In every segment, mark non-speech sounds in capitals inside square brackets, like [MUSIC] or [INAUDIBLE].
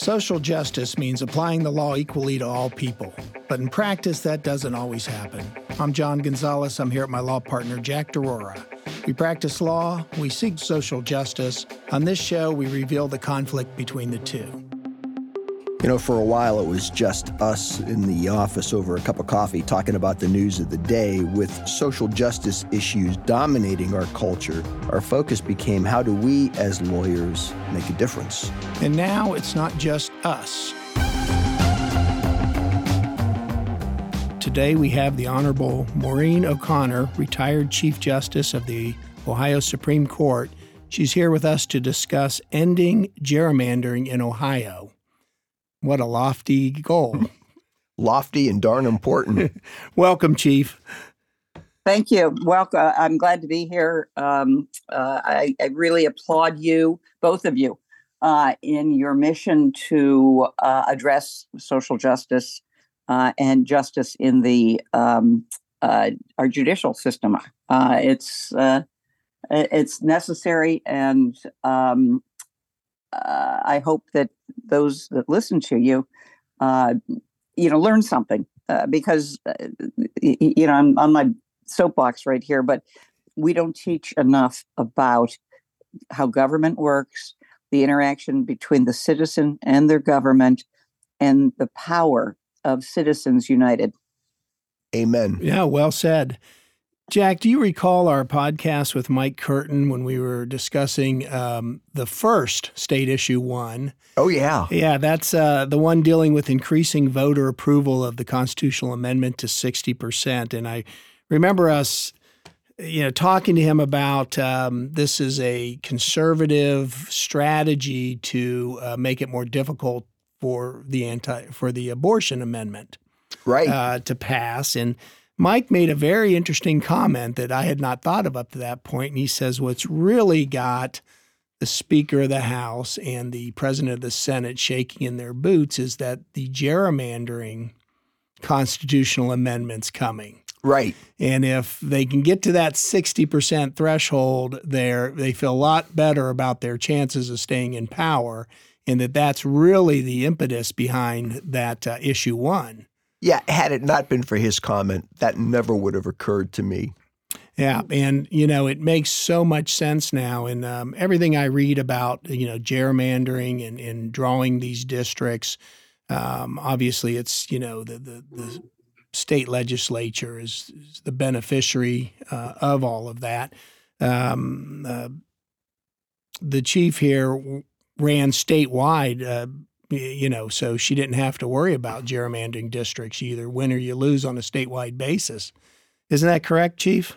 Social justice means applying the law equally to all people, but in practice, that doesn't always happen. I'm John Gonzalez. I'm here with my law partner, Jack D'Aurora. We practice law, we seek social justice. On this show, we reveal the conflict between the two. You know, for a while it was just us in the office over a cup of coffee talking about the news of the day. With social justice issues dominating our culture, our focus became how do we as lawyers make a difference? And now it's not just us. Today we have the Honorable Maureen O'Connor, retired Chief Justice of the Ohio Supreme Court. She's here with us to discuss ending gerrymandering in Ohio. What a lofty goal. [LAUGHS] lofty and darn important. [LAUGHS] Welcome, Chief. Thank you. Welcome. I'm glad to be here. Um, uh, I, I, really applaud you, both of you, uh, in your mission to uh, address social justice uh, and justice in the um, uh, our judicial system. Uh, it's it's necessary, and um, I hope that those that listen to you, uh, you know, learn something uh, because, uh, you know, I'm on my soapbox right here, but we don't teach enough about how government works, the interaction between the citizen and their government, and the power of citizens united. Amen. Yeah, well said. Jack, do you recall our podcast with Mike Curtin when we were discussing um, the first state issue one? Oh, yeah. Yeah, that's uh, the one dealing with increasing voter approval of the constitutional amendment to 60%. And I remember us you know, talking to him about um, this is a conservative strategy to uh, make it more difficult for the anti for the abortion amendment, right, uh, to pass. And Mike made a very interesting comment that I had not thought of up to that point, and he says what's really got the Speaker of the House and the President of the Senate shaking in their boots is that the gerrymandering constitutional amendments coming. Right. And if they can get to that 60% threshold there, they feel a lot better about their chances of staying in power and that that's really the impetus behind that uh, issue one. Yeah, had it not been for his comment, that never would have occurred to me. Yeah, and you know it makes so much sense now, and um, everything I read about you know gerrymandering and, and drawing these districts. Um, obviously, it's you know the, the, the state legislature is, is the beneficiary uh, of all of that. Um, uh, the chief here ran statewide uh, you know, so she didn't have to worry about gerrymandering districts. Either win or you lose on a statewide basis. Isn't that correct, Chief?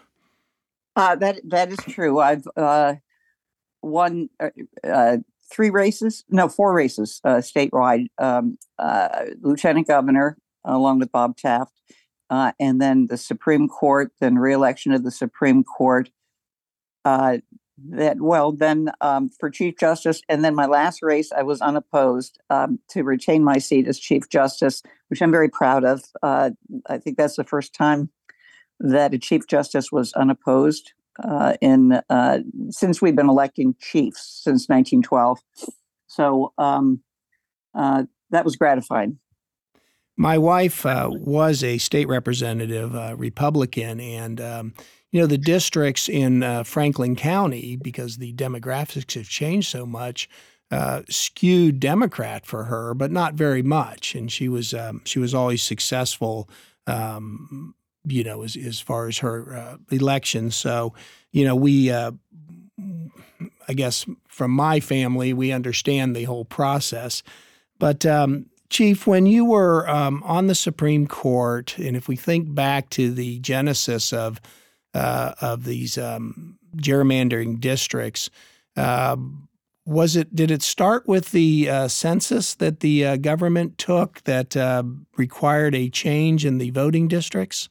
Uh, that that is true. I've uh, won uh, uh three races, no, four races uh, statewide. Um, uh, Lieutenant Governor, along with Bob Taft, and then the Supreme Court, then reelection of the Supreme Court that well then um, for chief justice and then my last race i was unopposed um, to retain my seat as chief justice which i'm very proud of. Uh, i think that's the first time that a chief justice was unopposed uh, in uh, since we've been electing chiefs since 1912 so um, uh, that was gratifying. My wife uh, was a state representative uh, republican and um, you know, the districts in uh, Franklin County, because the demographics have changed so much, uh, skewed Democrat for her, but not very much. And she was um, she was always successful, um, you know, as as far as her uh, election. So, you know, we. Uh, I guess from my family, we understand the whole process. But um, Chief, when you were um, on the Supreme Court, and if we think back to the genesis of uh, of these um, gerrymandering districts. Uh, was it? Did it start with the uh, census that the uh, government took that uh, required a change in the voting districts?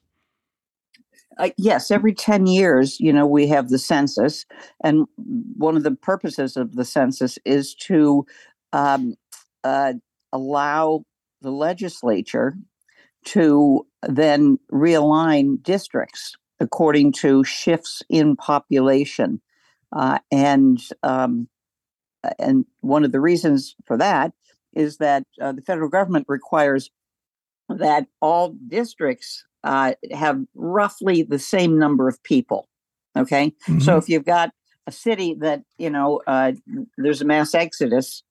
Uh, yes, every 10 years, you know, we have the census. And one of the purposes of the census is to um, allow the legislature to then realign districts according to shifts in population. Uh, and um, and one of the reasons for that is that uh, the federal government requires that all districts uh, have roughly the same number of people. Okay, mm-hmm. so if you've got a city that you know uh, there's a mass exodus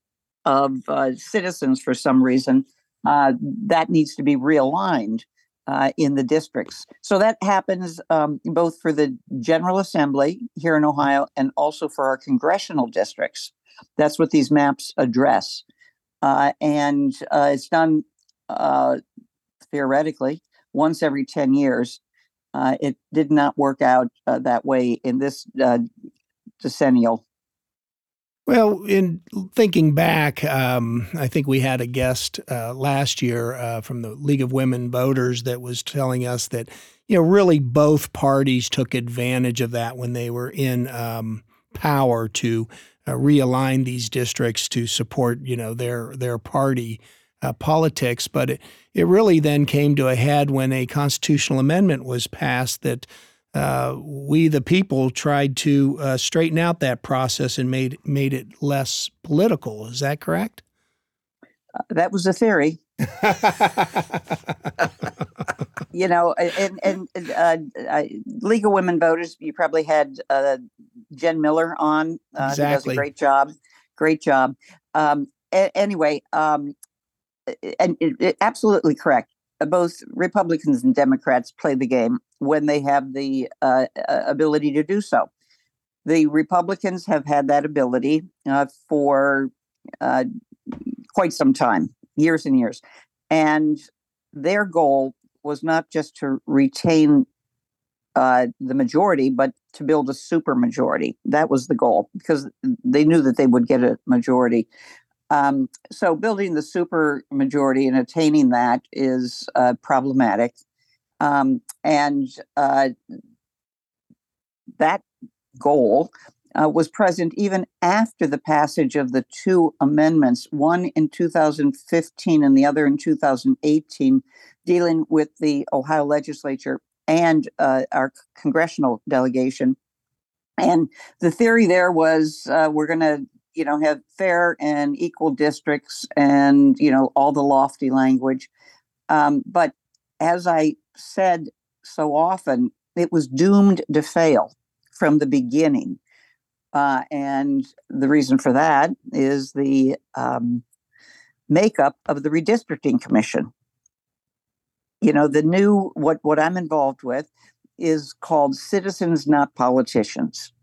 of uh, citizens for some reason, uh, that needs to be realigned uh, in the districts. So that happens um, both for the General Assembly here in Ohio and also for our congressional districts. That's what these maps address. Uh, and uh, it's done uh, theoretically once every 10 years. Uh, it did not work out uh, that way in this decennial well, in thinking back, um, I think we had a guest uh, last year uh, from the League of Women Voters that was telling us that, you know, really both parties took advantage of that when they were in um, power to uh, realign these districts to support, you know, their their party uh, politics. But it, it really then came to a head when a constitutional amendment was passed that uh, we, the people, tried to uh, straighten out that process and made made it less political. Is that correct? Uh, that was a theory. [LAUGHS] you know, and, and uh, League of Women Voters, you probably had uh, Jen Miller on. exactly. Who does a great job. Great job. Um, a- anyway, um, and it, it, absolutely correct. Both Republicans and Democrats play the game when they have the uh, ability to do so. The Republicans have had that ability uh, for uh, quite some time, years and years. And their goal was not just to retain uh, the majority, but to build a super majority. That was the goal because they knew that they would get a majority. Um, so building the super majority and attaining that is uh, problematic. Um, and uh, that goal uh, was present even after the passage of the two amendments, one in 2015 and the other in 2018, dealing with the Ohio legislature and uh, our congressional delegation. And the theory there was uh, we're going to, you know, have fair and equal districts and, you know, all the lofty language. Um, but as I said so often, it was doomed to fail from the beginning. Uh, and the reason for that is the um, makeup of the redistricting commission. You know, the new what what I'm involved with is called Citizens Not Politicians.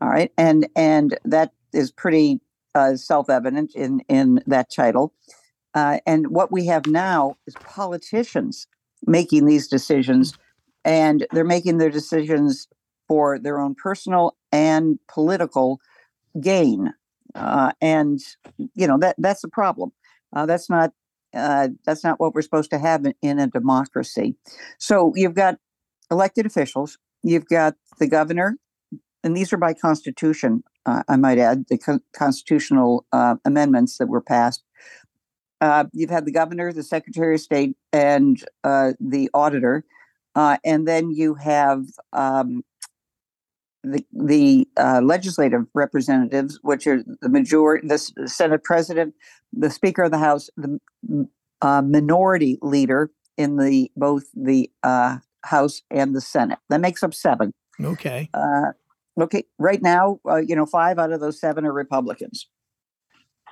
All right, and and that is pretty uh, self-evident in in that title. Uh, and what we have now is politicians making these decisions, and they're making their decisions for their own personal and political gain. Uh, and you know that that's a problem. Uh, that's not uh, that's not what we're supposed to have in, in, a democracy. So you've got elected officials, you've got the governor, and these are by constitution. Uh, I might add the co- constitutional uh, amendments that were passed uh, you've had the governor, the secretary of state, and uh, the auditor, uh, and then you have um, the the uh, legislative representatives, which are the majority, the Senate president, the Speaker of the House, the uh, minority leader in the both the uh, House and the Senate. That makes up seven. Okay. Okay. Right now, you know, five out of those seven are Republicans.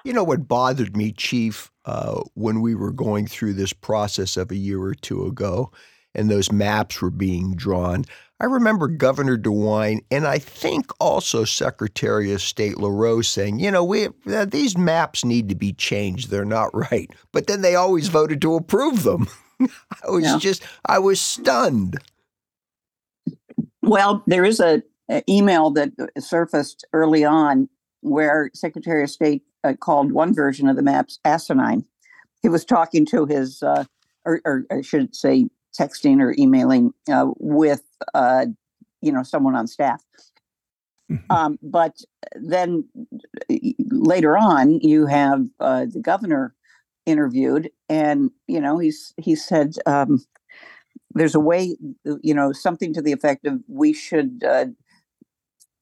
You know what bothered me, Chief, uh, when we were going through this process of a year or two ago and those maps were being drawn. I remember Governor DeWine and I think also Secretary of State LaRose saying, you know, we uh, these maps need to be changed. They're not right. But then they always voted to approve them. [LAUGHS] I was yeah. just, I was stunned. Well, there is a email that surfaced early on where Secretary of State uh, called one version of the maps asinine. He was talking to his, uh, or, or, I should say, texting or emailing uh, with, uh, you know, someone on staff. Mm-hmm. Um, but then later on, you have uh, the governor interviewed, and you know, he's he said um, there's a way, you know, something to the effect of we should uh,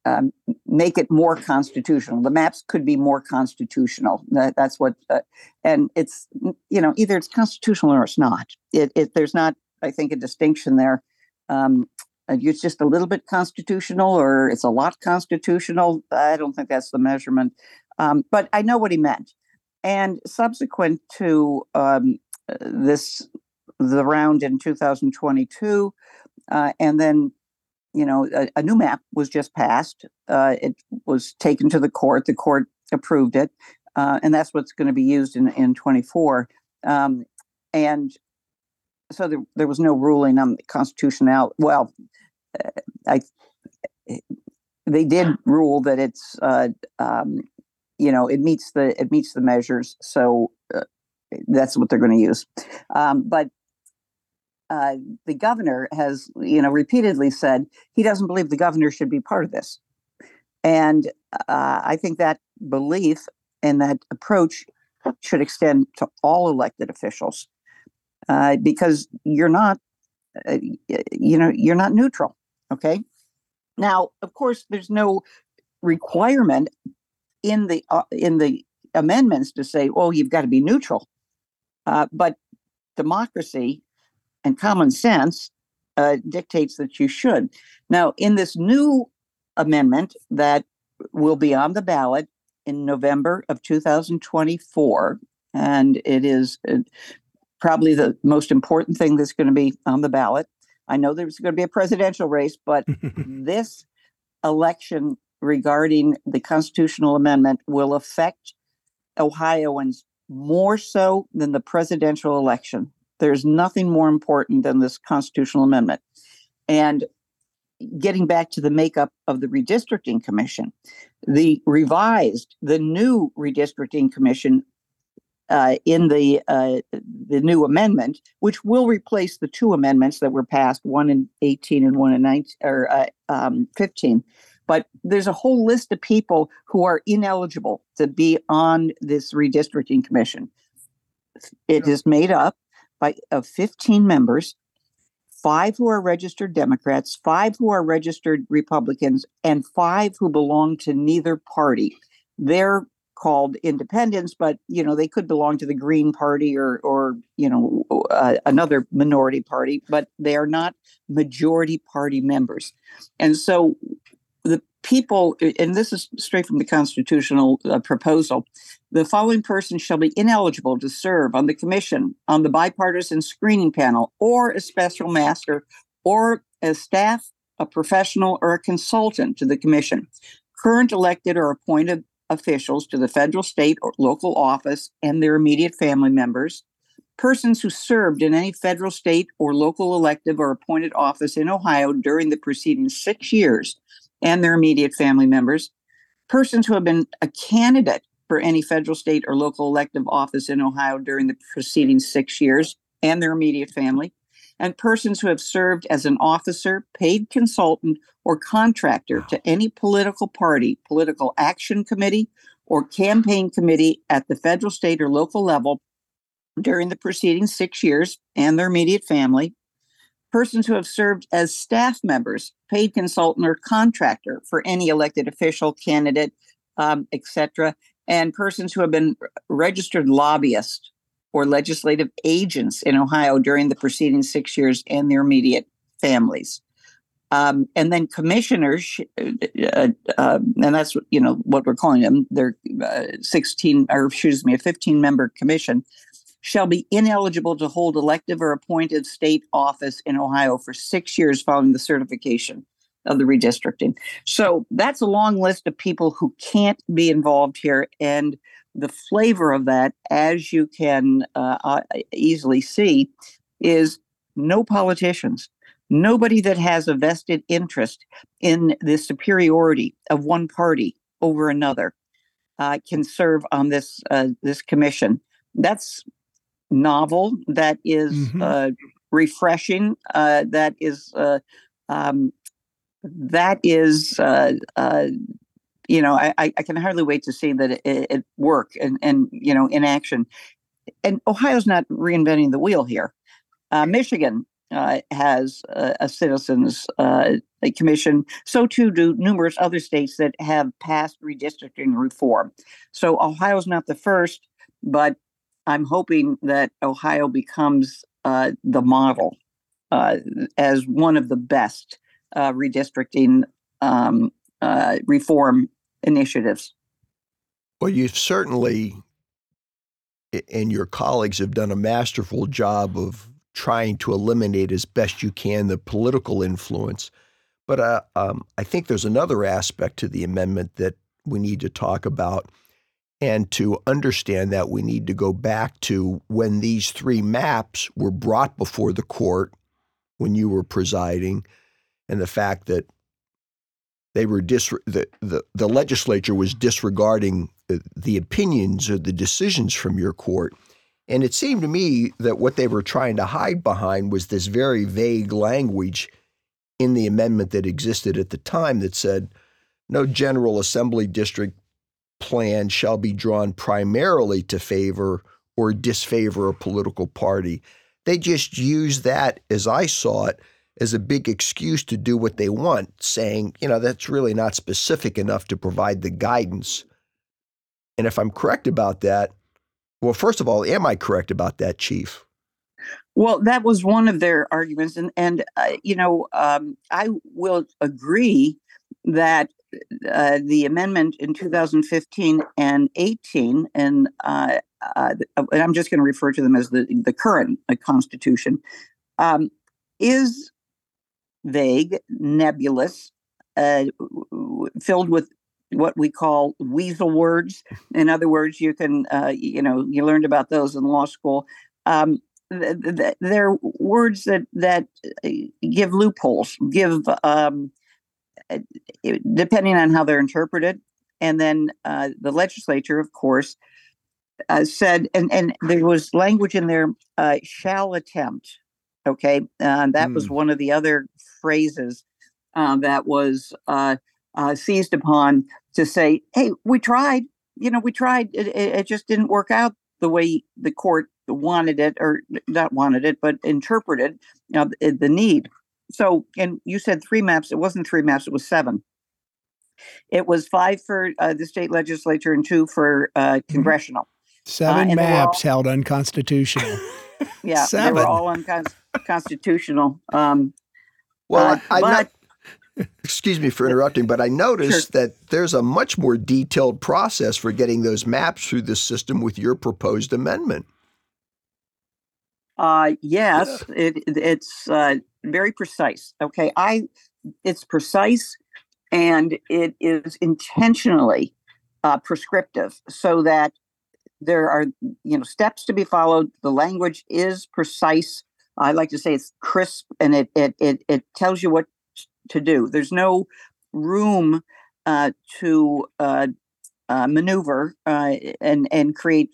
um, make it more constitutional. The maps could be more constitutional. That, that's what, uh, and it's you know either it's constitutional or it's not. It, it there's not, I think, a distinction there. Um, it's just a little bit constitutional, or it's a lot constitutional. I don't think that's the measurement. Um, but I know what he meant. And subsequent to um, this, the round in 2022, uh, and then you know, a, a, new map was just passed. Uh, it was taken to the court. The court approved it, uh, and that's what's going to be used in in 24. Um, and so there, there was no ruling on the constitutional. Well, uh, I they did rule that it's uh, um, you know it meets the it meets the measures. So uh, that's what they're going to use. Um, but uh, the governor has, you know, repeatedly said he doesn't believe the governor should be part of this. And uh, I think that belief and that approach should extend to all elected officials uh, because you're not, uh, you know, you're not neutral. Okay. Now, of course, there's no requirement in the uh, in the amendments to say, "Oh, you've got to be neutral." Uh, but democracy and common sense uh, dictates that you should. Now, in this new amendment that will be on the ballot in November of 2024, and it is uh, probably the most important thing that's going to be on the ballot. I know there's going to be a presidential race, but [LAUGHS] this election regarding the constitutional amendment will affect Ohioans more so than the presidential election. There's nothing more important than this constitutional amendment. And getting back to the makeup of the redistricting commission, the revised, the new redistricting commission uh, in the uh, the new amendment, which will replace the two amendments that were passed, one in 18 and one in 19 or uh, um, 15. But there's a whole list of people who are ineligible to be on this redistricting commission. It is made up by of 15 members, five who are registered Democrats, five who are registered Republicans, and five who belong to neither party. They're called independents, but you know they could belong to the Green Party or or you know uh, another minority party, but they are not majority party members. And so the people, and this is straight from the constitutional uh, proposal, the following persons shall be ineligible to serve on the commission, on the bipartisan screening panel, or a special master, or as staff, a professional, or a consultant to the commission. Current elected or appointed officials to the federal, state, or local office and their immediate family members. Persons who served in any federal, state, or local elective or appointed office in Ohio during the preceding six years and their immediate family members. Persons who have been a candidate for any federal, state, or local elective office in Ohio during the preceding six years and their immediate family, and persons who have served as an officer, paid consultant, or contractor to any political party, political action committee, or campaign committee at the federal, state, or local level during the preceding six years and their immediate family, persons who have served as staff members, paid consultant, or contractor for any elected official, candidate, um, etc., and persons who have been registered lobbyists or legislative agents in Ohio during the preceding six years and their immediate families. Um, and then commissioners, uh, uh, and that's you know what we're calling them. They're uh, 16, or excuse me, a 15 member commission shall be ineligible to hold elective or appointed state office in Ohio for six years following the certification of the redistricting. So that's a long list of people who can't be involved here. And the flavor of that, as you can uh, uh, easily see, is no politicians. Nobody that has a vested interest in the superiority of one party over another uh, can serve on this uh, this commission. That's novel. That is, mm-hmm. Uh, refreshing. Uh, that is um, that is, uh, uh, you know, I, I can hardly wait to see that it, it work and, and, you know, in action. And Ohio's not reinventing the wheel here. Uh, Michigan uh, has a, a citizens uh, a commission. So too do numerous other states that have passed redistricting reform. So Ohio's not the first, but I'm hoping that Ohio becomes uh, the model uh, as one of the best uh, redistricting um, uh, reform initiatives. Well, you've certainly, and your colleagues have done a masterful job of trying to eliminate as best you can the political influence. But uh, um, I think there's another aspect to the amendment that we need to talk about. And to understand that, we need to go back to when these three maps were brought before the court when you were presiding, and the fact that they were dis- the, the, the legislature was disregarding the, the opinions or the decisions from your court. And it seemed to me that what they were trying to hide behind was this very vague language in the amendment that existed at the time that said no general assembly district plan shall be drawn primarily to favor or disfavor a political party. They just use that, as I saw it, as a big excuse to do what they want, saying, you know, that's really not specific enough to provide the guidance. And if I'm correct about that, well, first of all, am I correct about that, Chief? Well, that was one of their arguments, and and uh, you know, um, I will agree that uh, the amendment in 2015 and 18, and, uh, uh, and I'm just going to refer to them as the the current uh, Constitution, um, is vague, nebulous, uh, filled with what we call weasel words. In other words, you can, uh, you know, you learned about those in law school. Um, th- th- they're words that that uh, give loopholes, give um, uh, depending on how they're interpreted. And then uh, the legislature, of course, uh, said, and and there was language in there, uh, shall attempt. Okay, that mm. was one of the other phrases that was seized upon to say, hey, we tried, you know, we tried. It, it, just didn't work out the way the court wanted it, or not wanted it, but interpreted you know, the, the need. So, and you said three maps. It wasn't three maps, it was seven. It was five for uh, the state legislature and two for uh, mm-hmm. congressional. Seven uh, maps all, held unconstitutional. [LAUGHS] yeah, Seven. they were all unconstitutional. Um, well, uh, I, but, Excuse me for interrupting, but I noticed sure. that there's a much more detailed process for getting those maps through the system with your proposed amendment. Uh, yes, yeah. it, it's uh, very precise. Okay, I it's precise and it is intentionally uh, prescriptive so that there are you know steps to be followed. The language is precise. I like to say it's crisp and it it it, it tells you what to do. There's no room uh, to uh, uh, maneuver uh, and and create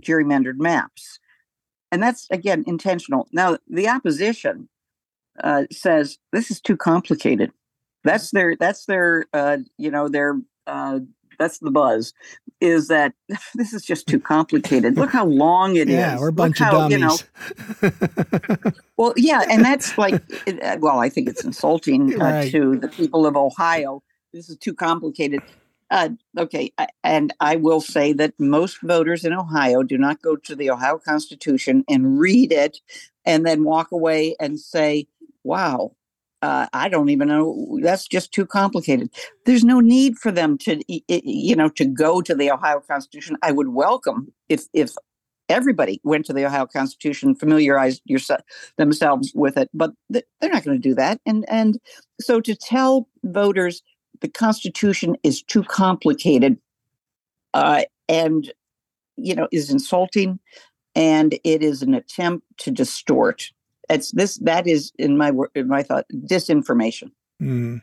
gerrymandered maps, and that's again intentional. Now the opposition uh, says this is too complicated. That's their that's their uh, you know their that's the buzz is that [LAUGHS] this is just too complicated. Look how long it [LAUGHS] yeah, is. we're a bunch Look of how, dummies. You know, [LAUGHS] well, yeah, and that's like, uh, well, I think it's insulting uh, right. to the people of Ohio. This is too complicated. Uh, okay, and I will say that most voters in Ohio do not go to the Ohio Constitution and read it and then walk away and say, wow, uh, I don't even know. That's just too complicated. There's no need for them to, you know, to go to the Ohio Constitution. I would welcome if if everybody went to the Ohio Constitution, familiarized yourself themselves with it, but they're not going to do that. And and so to tell voters the Constitution is too complicated, uh, and you know, is insulting, and it is an attempt to distort it's this that is in my in my thought disinformation. Mm.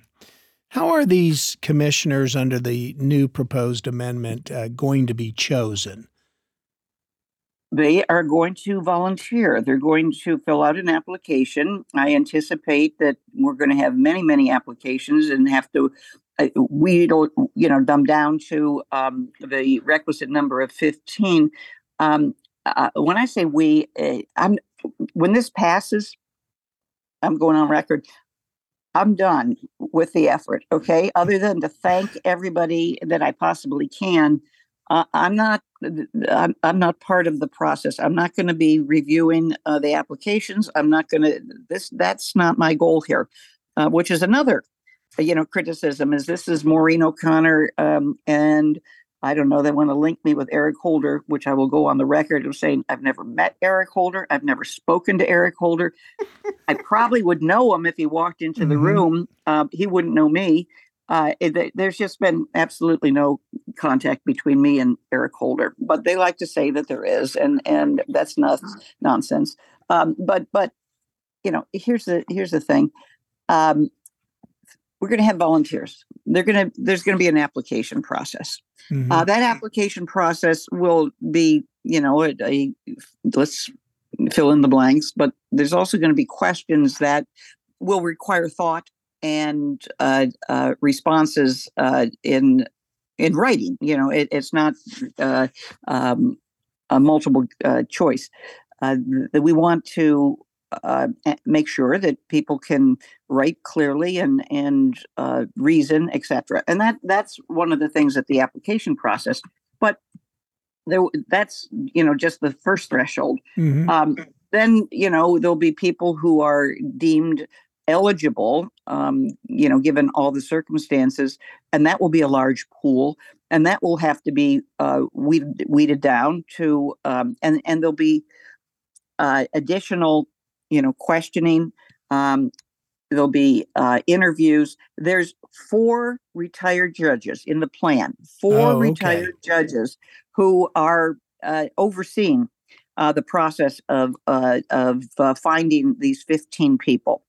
How are these commissioners under the new proposed amendment uh, going to be chosen? They are going to volunteer. They're going to fill out an application. I anticipate that we're going to have many, many applications and have to uh, don't, you know, them down to um, the requisite number of 15. Um, uh, when I say we, uh, I'm when this passes, I'm going on record. I'm done with the effort. Okay. Other than to thank everybody that I possibly can, uh, I'm not. I'm, I'm not part of the process. I'm not going to be reviewing uh, the applications. I'm not going to. This. That's not my goal here. Uh, which is another, you know, criticism. Is this is Maureen O'Connor um, and I don't know, they want to link me with Eric Holder, which I will go on the record of saying I've never met Eric Holder. I've never spoken to Eric Holder. I [LAUGHS] probably would know him if he walked into the mm-hmm. room. Uh, he wouldn't know me. Uh, it, there's just been absolutely no contact between me and Eric Holder, but they like to say that there is, and and that's not nonsense. Um, but but you know, here's the here's the thing. Um, we're going to have volunteers. They're going to there's going to be an application process. Mm-hmm. Uh, that application process will be, you know, a, a, let's fill in the blanks, but there's also going to be questions that will require thought and uh, uh, responses uh, in in writing. You know, it, it's not uh, um, a multiple uh, choice. that we want to uh, make sure that people can write clearly and and uh, reason, etc. And that that's one of the things at the application process. But there, that's you know just the first threshold. Mm-hmm. Um, then you know there'll be people who are deemed eligible, um, you know, given all the circumstances, and that will be a large pool, and that will have to be uh, weeded, weeded down to, um, and and there'll be uh, additional you know, questioning. Um, there'll be uh, interviews. There's four retired judges in the plan, four oh, okay. retired judges who are uh, overseeing uh, the process of uh, of uh, finding these 15 people.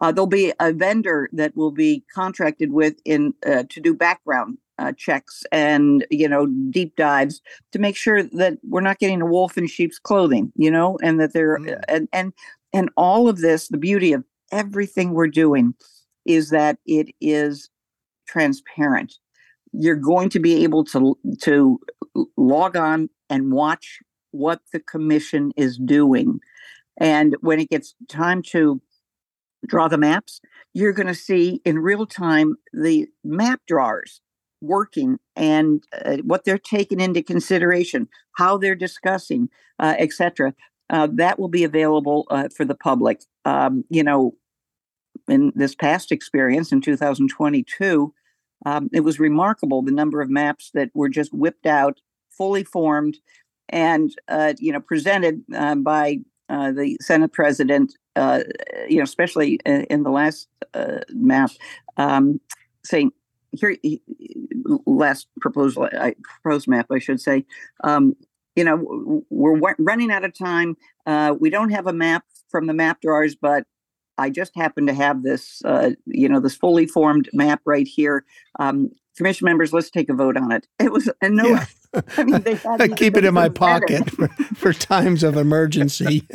Uh, there'll be a vendor that will be contracted with in to do background uh, checks and you know deep dives to make sure that we're not getting a wolf in sheep's clothing you know and that they're mm. and and and all of this, the beauty of everything we're doing is that it is transparent. You're going to be able to to log on and watch what the commission is doing. And when it gets time to draw the maps, you're going to see in real time the map drawers working and uh, what they're taking into consideration, how they're discussing, uh, etc uh, that will be available uh, for the public. Um, you know, in this past experience in 2022, um, it was remarkable the number of maps that were just whipped out, fully formed, and uh, you know presented uh, by uh, the Senate President. Uh, you know, especially in, in the last map, um, saying here last proposal, I, proposed map, I should say. Um, you know, we're running out of time. Uh, we don't have a map from the map drawers, but I just happen to have this, uh, you know, this fully formed map right here. Um, commission members, let's take a vote on it. [LAUGHS] It was and no, yeah. [LAUGHS] I mean, they [LAUGHS] had, keep it in my pocket for, for, times of emergency.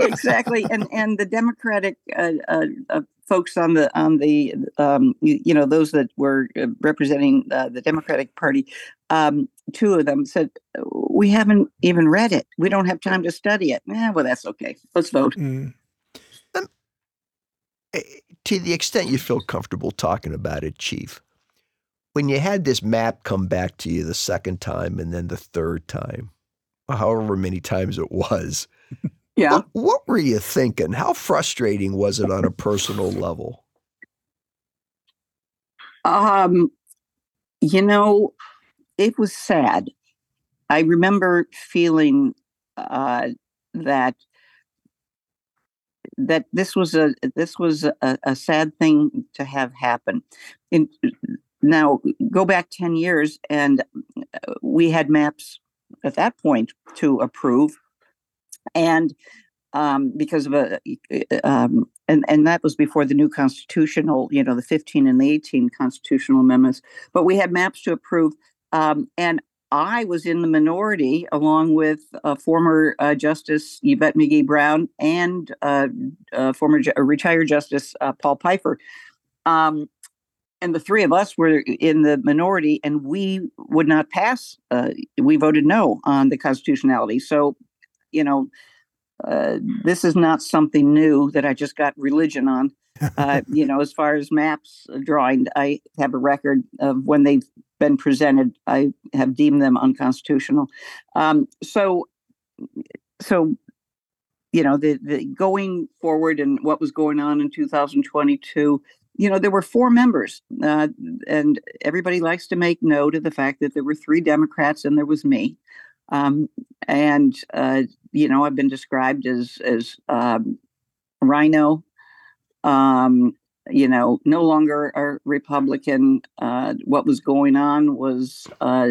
exactly, and and the Democratic uh, uh, uh, folks on the on the um, you, you, know those that were uh, representing uh, the Democratic Party, um, two of them said we haven't even read it. We don't have time to study it. Yeah, well, that's okay. Let's vote. Mm. Um, eh, to the extent you feel comfortable talking about it, Chief, when you had this map come back to you the second time and then the third time, however many times it was, [LAUGHS] yeah, what, what were you thinking? How frustrating was it on a personal level? Um, you know, it was sad. I remember feeling uh, that that this was a this was a, a sad thing to have happen. In, now go back ten years, and uh, we had maps at that point to approve, and um, because of a um, and and that was before the new constitutional, you know, the 15 and the 18 constitutional amendments. But we had maps to approve, um, and I was in the minority along with uh, former uh, Justice Yvette McGee Brown and uh, uh former ju- retired Justice uh, Paul Pfeifer. Um, and the three of us were in the minority, and we would not pass. Uh, we voted no on the constitutionality. So, you know, uh, this is not something new that I just got religion on. [LAUGHS] Uh, you know, as far as maps drawing, I have a record of when they've been presented. I have deemed them unconstitutional. Um, so, so you know, the, the going forward and what was going on in 2022 you know, there were four members, uh, and everybody likes to make note of the fact that there were three Democrats and there was me. Um, and uh, you know, I've been described as as um, RINO. Um, you know, no longer a Republican. Uh, what was going on was uh,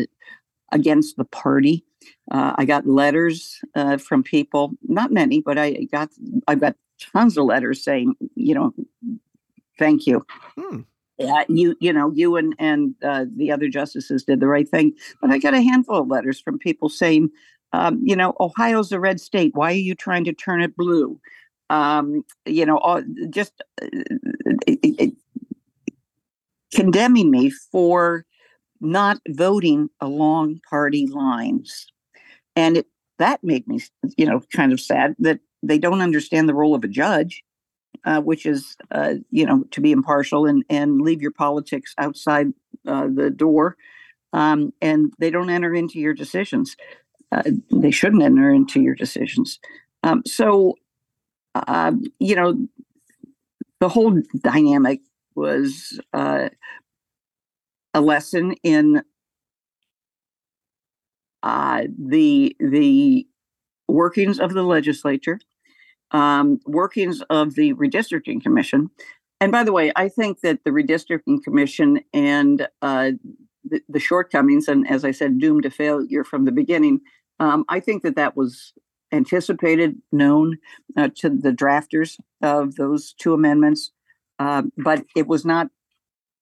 against the party. Uh, I got letters uh, from people, not many, but I got I got tons of letters saying, you know, thank you. Hmm. Yeah, you you know you and and uh, the other justices did the right thing, but I got a handful of letters from people saying, um, you know, Ohio's a red state. Why are you trying to turn it blue? Um, you know, all, just condemning me for not voting along party lines, and it, that made me, you know, kind of sad that they don't understand the role of a judge uh, which is uh, you know to be impartial and and leave your politics outside uh, the door, um, and they don't enter into your decisions. Uh, they shouldn't enter into your decisions. Um, so, um, you know, the whole dynamic was uh, a lesson in uh, the the workings of the legislature um, workings of the redistricting commission. And by the way, I think that the redistricting commission and uh, the, the, shortcomings, and as I said, doomed to failure from the beginning, um, I think that that was anticipated, known uh, to the drafters of those two amendments, uh, but it was not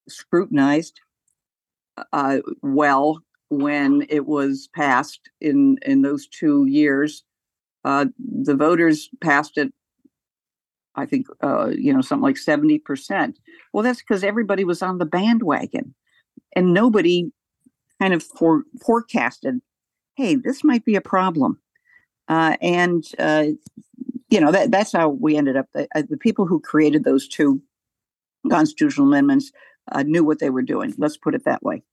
scrutinized uh, well when it was passed in in those two years uh, the voters passed it, I think, uh, you know, something like 70%. Well, that's because everybody was on the bandwagon and nobody kind of for, forecasted, hey, this might be a problem. Uh, and, uh, you know, that, that's how we ended up. The, uh, the people who created those two constitutional amendments uh, knew what they were doing. Let's put it that way.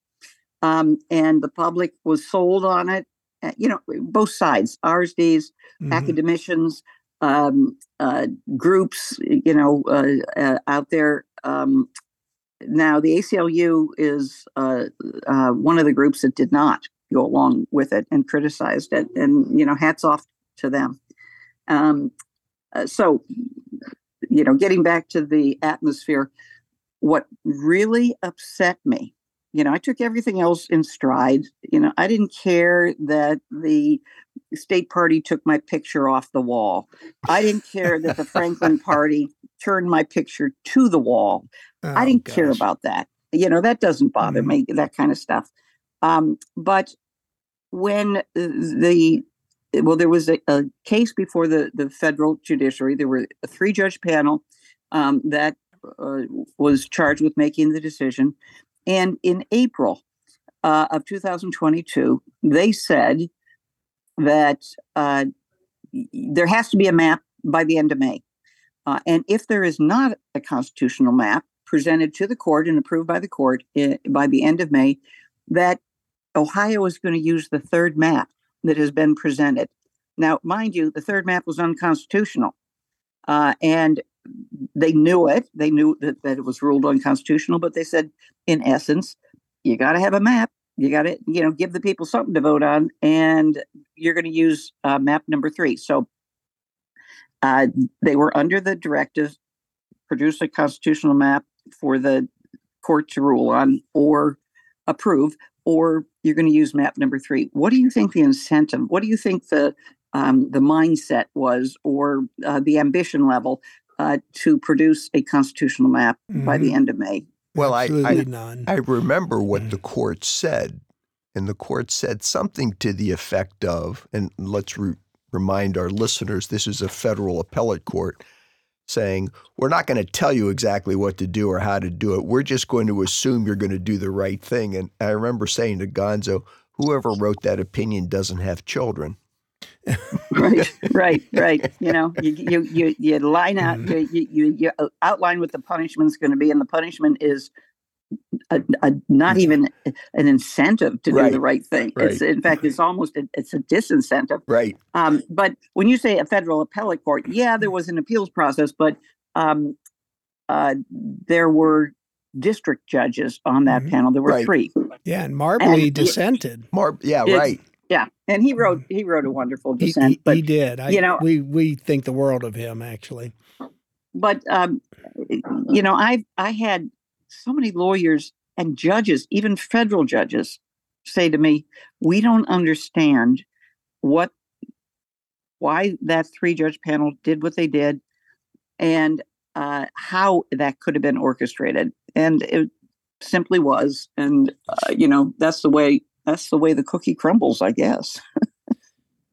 Um, and the public was sold on it uh, you know, both sides, ours days, mm-hmm. academicians, um, uh, groups, you know, uh, uh, out there. Um, now, the ACLU is uh, uh, one of the groups that did not go along with it and criticized it, and you know, hats off to them. Um, so, you know, getting back to the atmosphere, what really upset me you know, I took everything else in stride. You know, I didn't care that the state party took my picture off the wall. I didn't care that the Franklin [LAUGHS] party turned my picture to the wall. Oh, I didn't gosh. care about that. You know, that doesn't bother mm. me, that kind of stuff. Um, but when the well, there was a, a, case before the, the federal judiciary. There were a three judge panel um, that uh, was charged with making the decision. And in April uh, of 2022, they said that uh, there has to be a map by the end of May. Uh, and if there is not a constitutional map presented to the court and approved by the court uh, by the end of May, that Ohio is going to use the third map that has been presented. Now, mind you, the third map was unconstitutional. Uh, and they knew it. They knew that, that it was ruled unconstitutional, but they said, in essence, you got to have a map. You got to, you know, give the people something to vote on, and you're going to use uh, map number three. So uh, they were under the directive, produce a constitutional map for the court to rule on or approve, or you're going to use map number three. What do you think the incentive? What do you think the um, the mindset was, or uh, the ambition level uh, to produce a constitutional map mm-hmm. by the mm-hmm. end of May. Well, I, I, I, remember what mm-hmm. the court said, and the court said something to the effect of, and let's re- remind our listeners this is a federal appellate court saying, We're not going to tell you exactly what to do or how to do it. We're just going to assume you're going to do the right thing. And I remember saying to Gonzo, whoever wrote that opinion doesn't have children. right, [LAUGHS] right, right. You know, you you you, you line out, Mhm. you, you you outline what the punishment's going to be, and the punishment is a, a, not even an incentive to do the right thing. It's in fact, it's almost a, it's a disincentive. Right. Um, but when you say a federal appellate court, yeah, there was an appeals process, but um, uh, there were district judges on that Mhm. panel. There were Right. three. Yeah, and Marbley And- dissented. Mar- yeah, It- right. Yeah, and he wrote he wrote a wonderful He, dissent. he, but he did. I, you know- we we think the world of him actually. but um, you know, I I had so many lawyers and judges, even federal judges, say to me, "We don't understand what why that three judge panel did what they did, and uh, how that could have been orchestrated." And it simply was, and uh, you know, that's the way that's the way the cookie crumbles, I guess. [LAUGHS]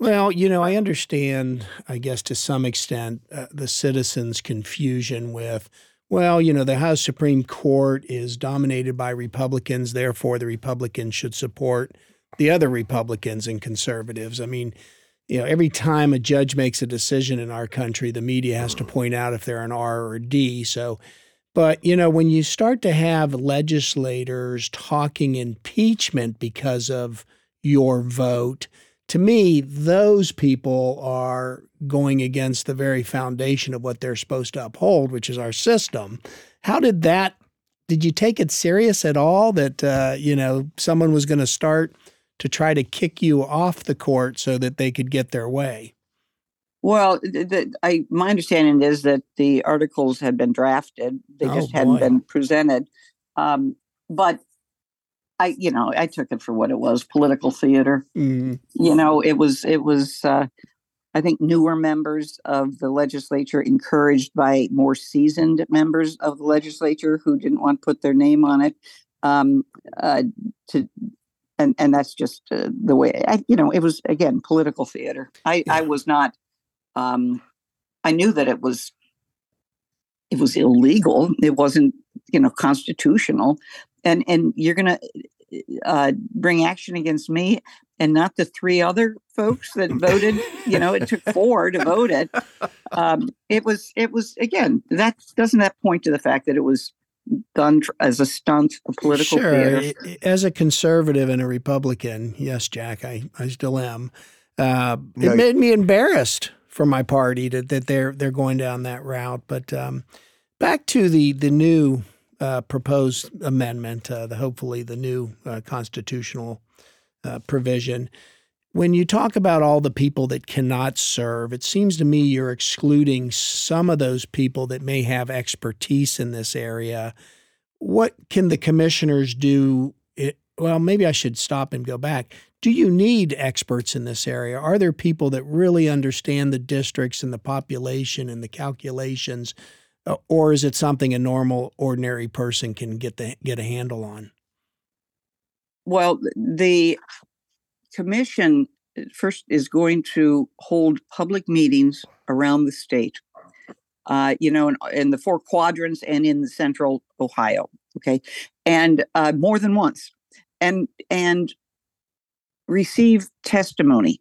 Well, you know, I understand, I guess, to some extent, uh, the citizens' confusion with, well, you know, the House Supreme Court is dominated by Republicans, therefore the Republicans should support the other Republicans and conservatives. I mean, you know, every time a judge makes a decision in our country, the media has to point out if they're an R or a D. So, but, you know, when you start to have legislators talking impeachment because of your vote, to me, those people are going against the very foundation of what they're supposed to uphold, which is our system. How did that? Did you take it serious at all that uh, you know someone was going to start to try to kick you off the court so that they could get their way? Well, the, the, I my understanding is that the articles had been drafted; they Oh, just hadn't boy. been presented. Um, but I, you know, I took it for what it was: political theater. Mm, You know, it was it was. Uh, I think newer members of the legislature, encouraged by more seasoned members of the legislature who didn't want to put their name on it, um, uh, to and and that's just uh, the way. I, you know, it was again political theater. I I was not. Um, I knew that it was it was illegal. It wasn't you know constitutional, and and you're gonna uh, bring action against me and not the three other folks that voted. You know, it took [LAUGHS] four to vote it. Um, it was it was again that doesn't that point to the fact that it was done tr- as a stunt, a political sure. theater. As a conservative and a Republican, yes, Jack, I, I still am. Uh, No, it made me embarrassed for my party that, that they're they're going down that route. But um, back to the the new uh, proposed amendment, uh, the hopefully the new uh, constitutional uh, provision. When you talk about all the people that cannot serve, it seems to me you're excluding some of those people that may have expertise in this area. What can the commissioners do? It, well, maybe I should stop and go back. Do you need experts in this area? Are there people that really understand the districts and the population and the calculations, uh, or is it something a normal, ordinary person can get the get a handle on? Well, the commission uh, first is going to hold public meetings around the state. Uh, you know, in, in the four quadrants and in central Ohio. Okay, and uh, more than once, and and receive testimony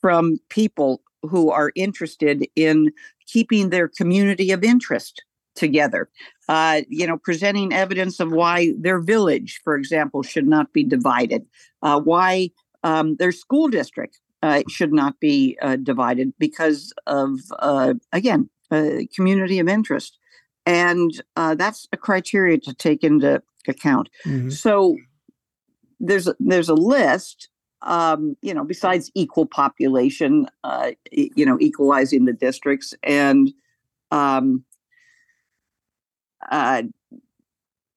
from people who are interested in keeping their community of interest together. Uh, you know, presenting evidence of why their village, for example, should not be divided, uh, why um, their school district uh, should not be uh, divided because of, uh, again, a community of interest. And uh, that's a criteria to take into account. Mhm. So there's there's a list, um, you know, besides equal population, uh, you know, equalizing the districts and, um, uh,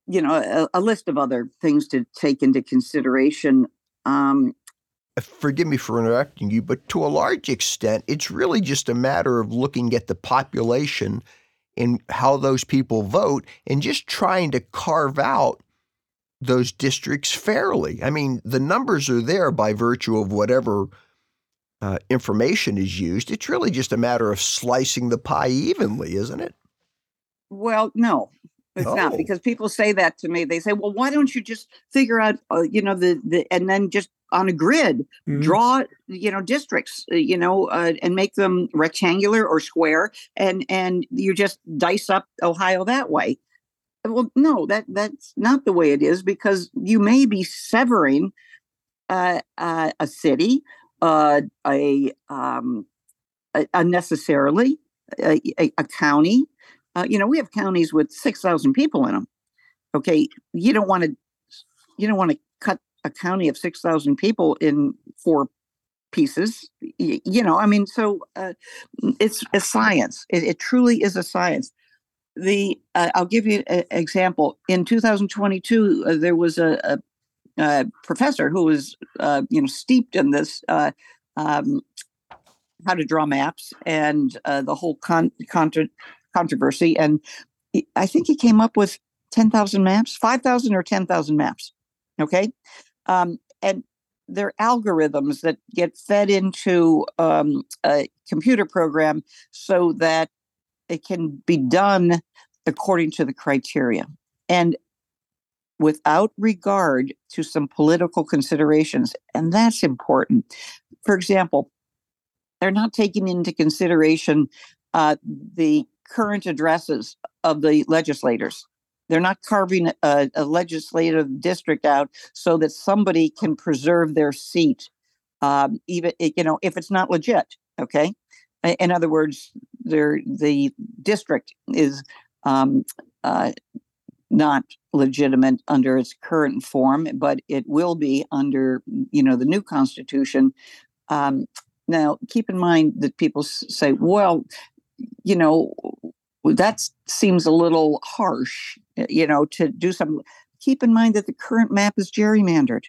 you know, a, a list of other things to take into consideration. Um, forgive me for interrupting you, but to a large extent, it's really just a matter of looking at the population and how those people vote and just trying to carve out those districts fairly. I mean, the numbers are there by virtue of whatever uh, information is used. It's really just a matter of slicing the pie evenly, isn't it? well, no, It's oh. not because people say that to me. They say, "Well, why don't you just figure out, uh, you know, the the and then just on a grid mm-hmm. draw, you know, districts, uh, you know, uh, and make them rectangular or square, and and you just dice up Ohio that way." Well, no, that that's not the way it is because you may be severing uh, uh, a city, uh, a um, unnecessarily a, a, a county. Uh, you know, we have counties with six thousand people in them. Okay, you don't want to you don't want to cut a county of six thousand people in four pieces. You, you know, I mean, so uh, it's a science. It, it, truly is a science. The uh, I'll give you an example. In 2022, uh, there was a, a, a, professor who was uh, you know steeped in this uh, um, how to draw maps and uh, the whole con- contra- controversy. And I think he came up with 10,000 maps, 5,000 or 10,000 maps. Okay. Um, and they're algorithms that get fed into um, a computer program so that it can be done according to the criteria. And without regard to some political considerations. And that's important. For example, they're not taking into consideration uh, the current addresses of the legislators. They're not carving a, a, legislative district out so that somebody can preserve their seat, um, even you know if it's not legit. Okay, in other words, the district is um, uh, not legitimate under its current form, but it will be under you know the new constitution. Um, now, keep in mind that people say, well, you know, that seems a little harsh, you know, to do something. Keep in mind that the current map is gerrymandered.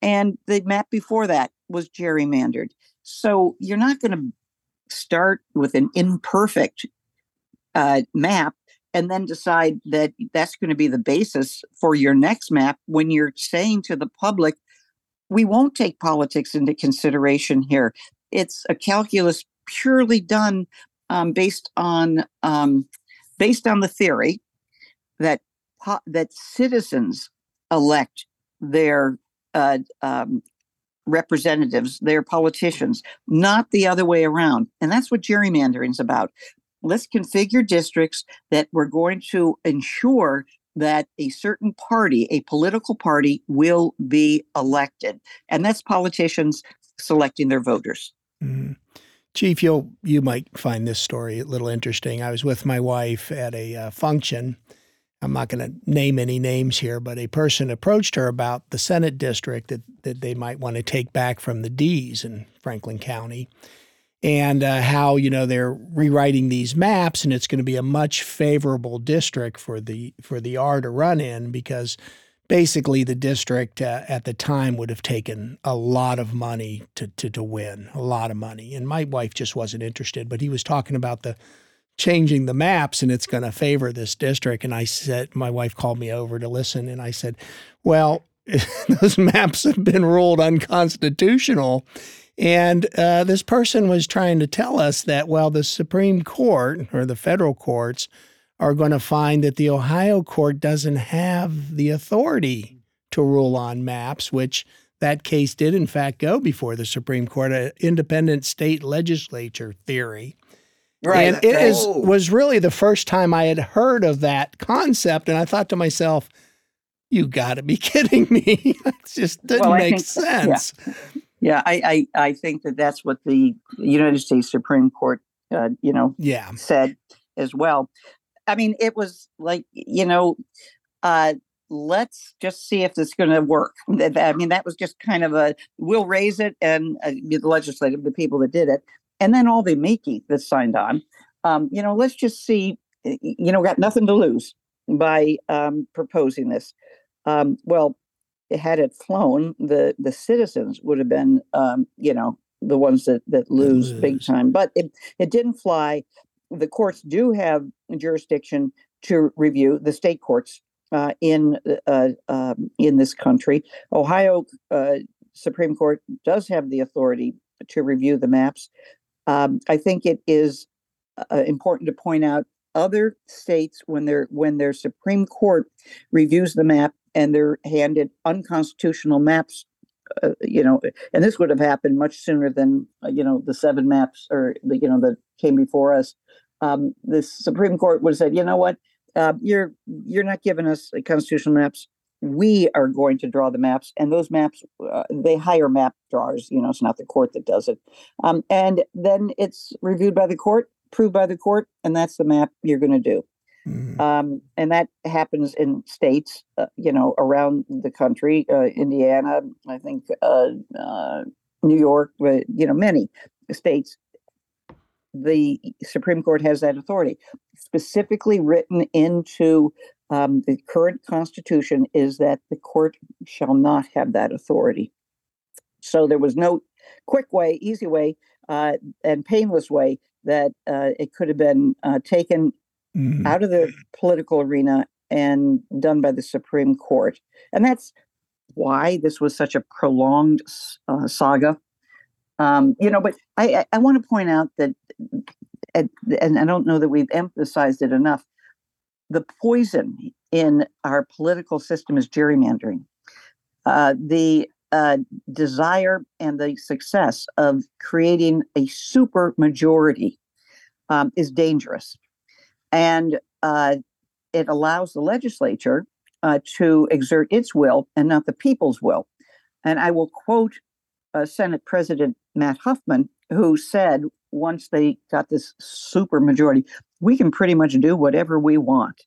And the map before that was gerrymandered. So you're not going to start with an imperfect uh, map and then decide that that's going to be the basis for your next map when you're saying to the public, we won't take politics into consideration here. It's a calculus purely done um, based on um, based on the theory that that citizens elect their uh, um, representatives, their politicians, not the other way around. And that's what gerrymandering is about. Let's configure districts that we're going to ensure that a certain party, a political party, will be elected. And that's politicians selecting their voters. Mm. Chief, you you might find this story a little interesting. I was with my wife at a uh, function. I'm not going to name any names here, but a person approached her about the Senate district that, that they might want to take back from the D's in Franklin County and uh, how you know they're rewriting these maps and it's going to be a much favorable district for the for the R to run in because basically the district uh, at the time would have taken a lot of money to, to to win a lot of money. And my wife just wasn't interested but he was talking about the changing the maps and it's going to favor this district and I said my wife called me over to listen and I said well [LAUGHS] those maps have been ruled unconstitutional and uh, this person was trying to tell us that, well, the Supreme Court or the federal courts are going to find that the Ohio court doesn't have the authority to rule on maps, which that case did, in fact, go before the Supreme Court, an independent state legislature theory. Right. And it is, was really the first time I had heard of that concept. And I thought to myself, you got to be [LAUGHS] kidding me. [LAUGHS] it just didn't well, make think, sense. Yeah. Yeah, I, I, I think that that's what the United States Supreme Court, uh, you know, yeah. said as well. I mean, it was like, you know, uh, let's just see if this is going to work. I mean, that was just kind of a we'll raise it and uh, the legislative, the people that did it, and then all the Mickey that signed on. Um, you know, let's just see. You know, got nothing to lose by um, proposing this. Um, well, had it flown, the the citizens would have been, um, you know, the ones that that lose, lose big time. But it it didn't fly. The courts do have jurisdiction to review the state courts uh, in uh, um, in this country. Ohio uh, Supreme Court does have the authority to review the maps. Um, I think it is uh, important to point out other states when their when their Supreme Court reviews the map and they're handed unconstitutional maps uh, you know, and this would have happened much sooner than uh, you know the seven maps or the you know that came before us. Um, the Supreme Court would have said, you know what, uh, you're you're not giving us constitutional maps. We are going to draw the maps, and those maps uh, they hire map drawers. You know, it's not the court that does it, um, and then it's reviewed by the court, approved by the court, and that's the map you're going to do. Mm-hmm. Um, and that happens in states, uh, you know, around the country, uh, Indiana, I think, uh, uh New York, you know, many states. The Supreme Court has that authority. Specifically written into um, the current Constitution is that the court shall not have that authority. So there was no quick way, easy way, uh, and painless way that uh, it could have been taken mm-hmm. out of the political arena and done by the Supreme Court. And that's why this was such a prolonged uh, saga. Um, you know, but I, I, want to point out that, and, and I don't know that we've emphasized it enough, the poison in our political system is gerrymandering. Uh, the uh, desire and the success of creating a super majority um, is dangerous and uh, it allows the legislature uh, to exert its will and not the people's will. And I will quote uh, Senate President Matt Huffman, who said once they got this super majority, we can pretty much do whatever we want.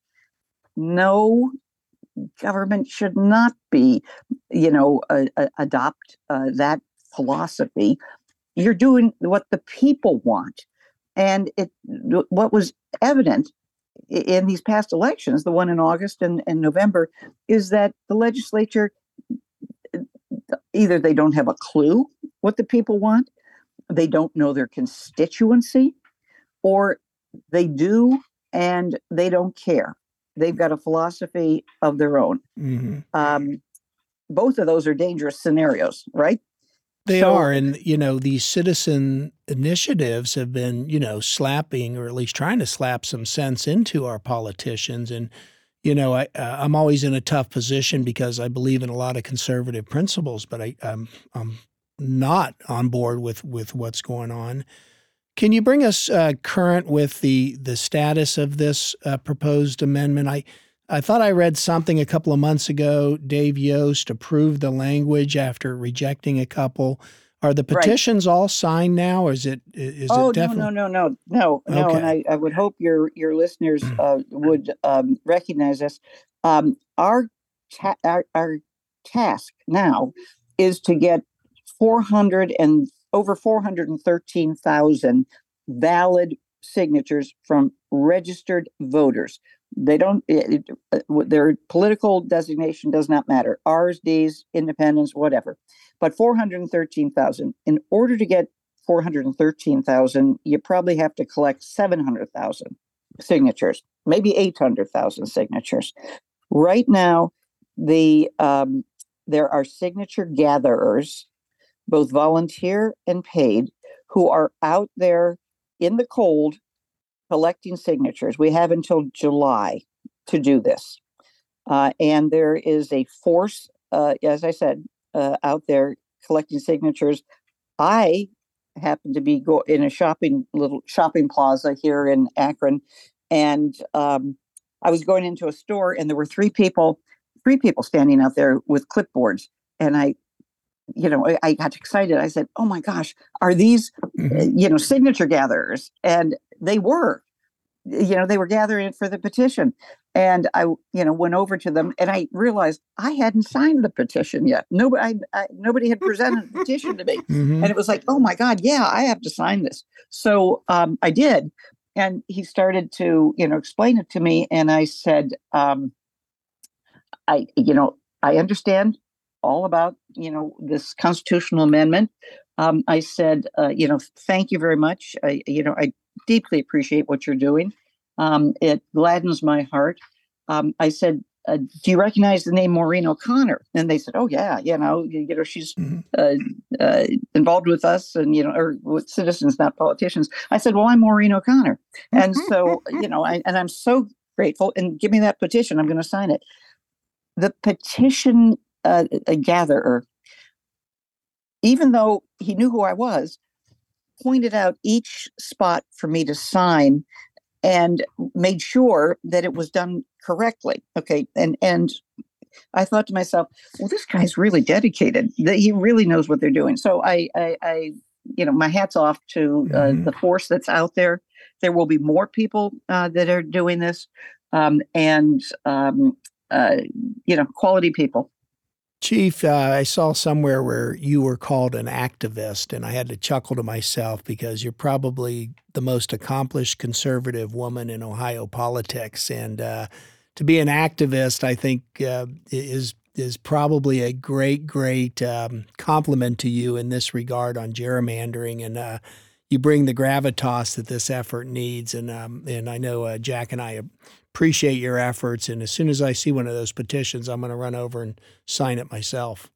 No government should not be, you know, adopt uh, that philosophy. You're doing what the people want. And it what was evident in these past elections, the one in August and, and November, is that the legislature either they don't have a clue what the people want, they don't know their constituency, or they do and they don't care. They've got a philosophy of their own. Mm-hmm. Um, both of those are dangerous scenarios, right? They so, are. And, you know, these citizen initiatives have been, you know, slapping or at least trying to slap some sense into our politicians. And, you know, I, uh, I'm always in a tough position because I believe in a lot of conservative principles, but I, I'm, I'm not on board with, with what's going on. Can you bring us uh, current with the the status of this uh, proposed amendment? I I thought I read something a couple of months ago. Dave Yost approved the language after rejecting a couple. Are the petitions right. all signed now, or is it is oh, it definitely? no, no, no, no, no, no. Okay. And I, I would hope your your listeners uh, would um, recognize this. Um, our, ta- our our task now is to get four hundred and over four hundred and thirteen thousand valid signatures from registered voters. They don't, eh, eh, it, it, eh, their political designation does not matter. R's, D's, independents, whatever. But 413,000. In order to get 413,000, you probably have to collect 700,000 signatures, maybe 800,000 signatures. Right now, the um, there are signature gatherers, both volunteer and paid, who are out there in the cold collecting signatures. We have until July to do this. Uh, and there is a force, uh, as I said, uh, out there collecting signatures. I happen to be go- in a shopping little shopping plaza here in Akron, and um, I was going into a store, and there were three people, three people standing out there with clipboards, and I you know, I, I, got excited. I said, "Oh my gosh, are these, mm-hmm. you know, signature gatherers?" And they were, you know, they were gathering it for the petition. And I, you know, went over to them, and I realized I hadn't signed the petition yet. Nobody, I, I, nobody had presented a petition to me, [LAUGHS] mm-hmm. and it was like, "Oh my God, yeah, I have to sign this." So um, I did, and he started to, you know, explain it to me, and I said, um, "I, you know, I understand all about you know this constitutional amendment. Um, I said, uh, you know, thank you very much. I, you know, I deeply appreciate what you're doing. Um, it gladdens my heart. Um, I said, uh, do you recognize the name Maureen O'Connor? And they said, oh yeah, you know, you, you know, she's mm-hmm. uh, uh, involved with us, and you know, or with citizens, not politicians. I said, well, I'm Maureen O'Connor, and so you know, I, and I'm so grateful. And give me that petition; I'm going to sign it. The petition uh, gatherer, even though he knew who I was, pointed out each spot for me to sign and made sure that it was done correctly. Okay. And, and I thought to myself, well, this guy's really dedicated. That he really knows what they're doing. So I, I, I you know, my hat's off to uh, mm-hmm. the force that's out there. There will be more people uh, that are doing this, um, and um, uh, you know, quality people. Chief, uh, I saw somewhere where you were called an activist, and I had to chuckle to myself because you're probably the most accomplished conservative woman in Ohio politics. And uh, to be an activist, I think, uh, is is probably a great, great um, compliment to you in this regard on gerrymandering, and uh, you bring the gravitas that this effort needs. And um, and I know uh, Jack and I appreciate your efforts. And as soon as I see one of those petitions, I'm going to run over and sign it myself.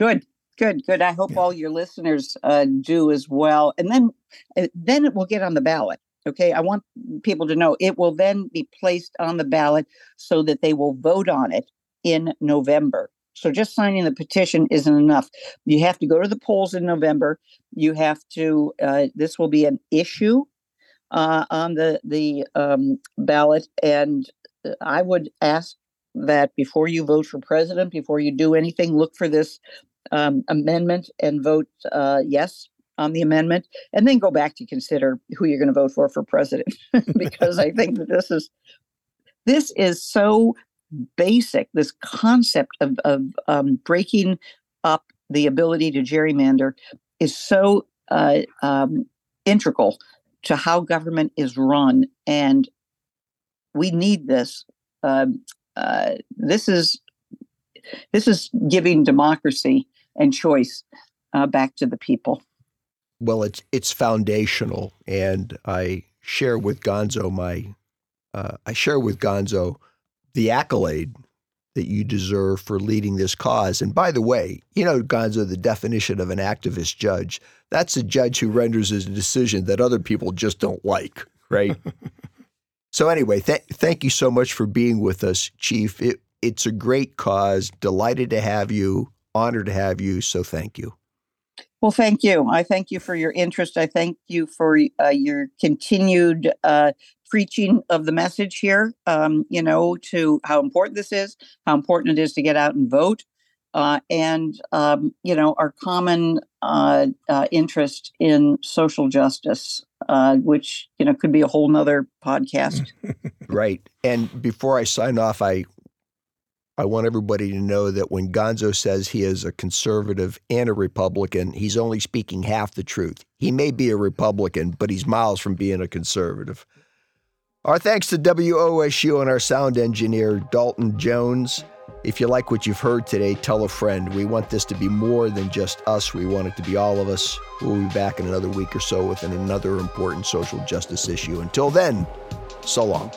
Good, good, good. I hope yeah. all your listeners uh, do as well. And then, uh, then it will get on the ballot. Okay, I want people to know it will then be placed on the ballot so that they will vote on it in November. So just signing the petition isn't enough. You have to go to the polls in November. You have to. Uh, this will be an issue uh, on the the um, ballot, and I would ask that before you vote for president, before you do anything, look for this um, amendment and vote uh, yes on the amendment, and then go back to consider who you're going to vote for for president, [LAUGHS] because I think that this is this is so basic. This concept of of um, breaking up the ability to gerrymander is so uh, um, integral to how government is run. And we need this. Uh, uh, this is this is giving democracy and choice uh, back to the people. Well, it's it's foundational, and I share with Gonzo my uh, I share with Gonzo the accolade that you deserve for leading this cause. And by the way, you know, Gonzo, the definition of an activist judge, that's a judge who renders a decision that other people just don't like, right? [LAUGHS] so anyway, th- thank you so much for being with us, Chief. It, it's a great cause. Delighted to have you. Honored to have you. So thank you. Well, thank you. I thank you for your interest. I thank you for uh, your continued uh, preaching of the message here, um, you know, to how important this is, how important it is to get out and vote, uh, and, um, you know, our common uh, uh, interest in social justice, uh, which, you know, could be a whole nother podcast. [LAUGHS] right. And before I sign off, I I want everybody to know that when Gonzo says he is a conservative and a Republican, he's only speaking half the truth. He may be a Republican, but he's miles from being a conservative. Our thanks to WOSU and our sound engineer, Dalton Jones. If you like what you've heard today, tell a friend. We want this to be more than just us, we want it to be all of us. We'll be back in another week or so with another important social justice issue. Until then, so long.